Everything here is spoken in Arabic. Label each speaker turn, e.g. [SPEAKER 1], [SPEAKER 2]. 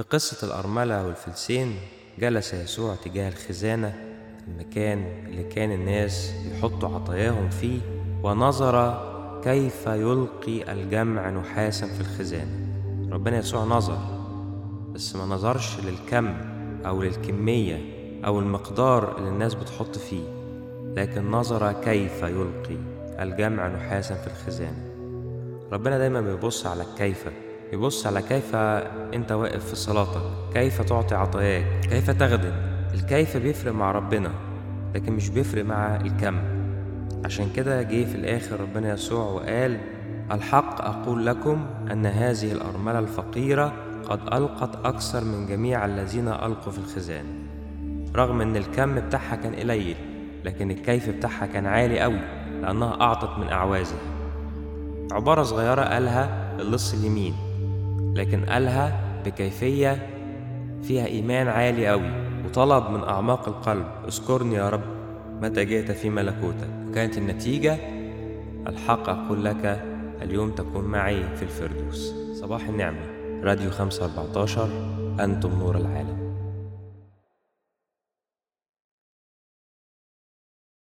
[SPEAKER 1] في قصة الأرملة والفلسين جلس يسوع تجاه الخزانة المكان اللي كان الناس يحطوا عطاياهم فيه ونظر كيف يلقي الجمع نحاسا في الخزانة. ربنا يسوع نظر بس ما نظرش للكم أو للكمية أو المقدار اللي الناس بتحط فيه لكن نظر كيف يلقي الجمع نحاسا في الخزانة. ربنا دايما بيبص على الكيف. بيبص على كيف أنت واقف في صلاتك كيف تعطي عطاياك كيف تخدم. الكيف بيفرق مع ربنا لكن مش بيفرق مع الكم. عشان كده جه في الآخر ربنا يسوع وقال الحق أقول لكم أن هذه الأرملة الفقيرة قد ألقت أكثر من جميع الذين ألقوا في الخزان. رغم أن الكم بتاعها كان قليل لكن الكيف بتاعها كان عالي قوي لأنها أعطت من أعوازها. عبارة صغيرة قالها اللص اليمين. لكن قالها بكيفية فيها إيمان عالي أوي وطلب من أعماق القلب اذكرني يا رب متى جئت في ملكوتك. وكانت النتيجة ألحق أقول لك اليوم تكون معي في الفردوس. صباح النعمة راديو 514 أنتم نور العالم.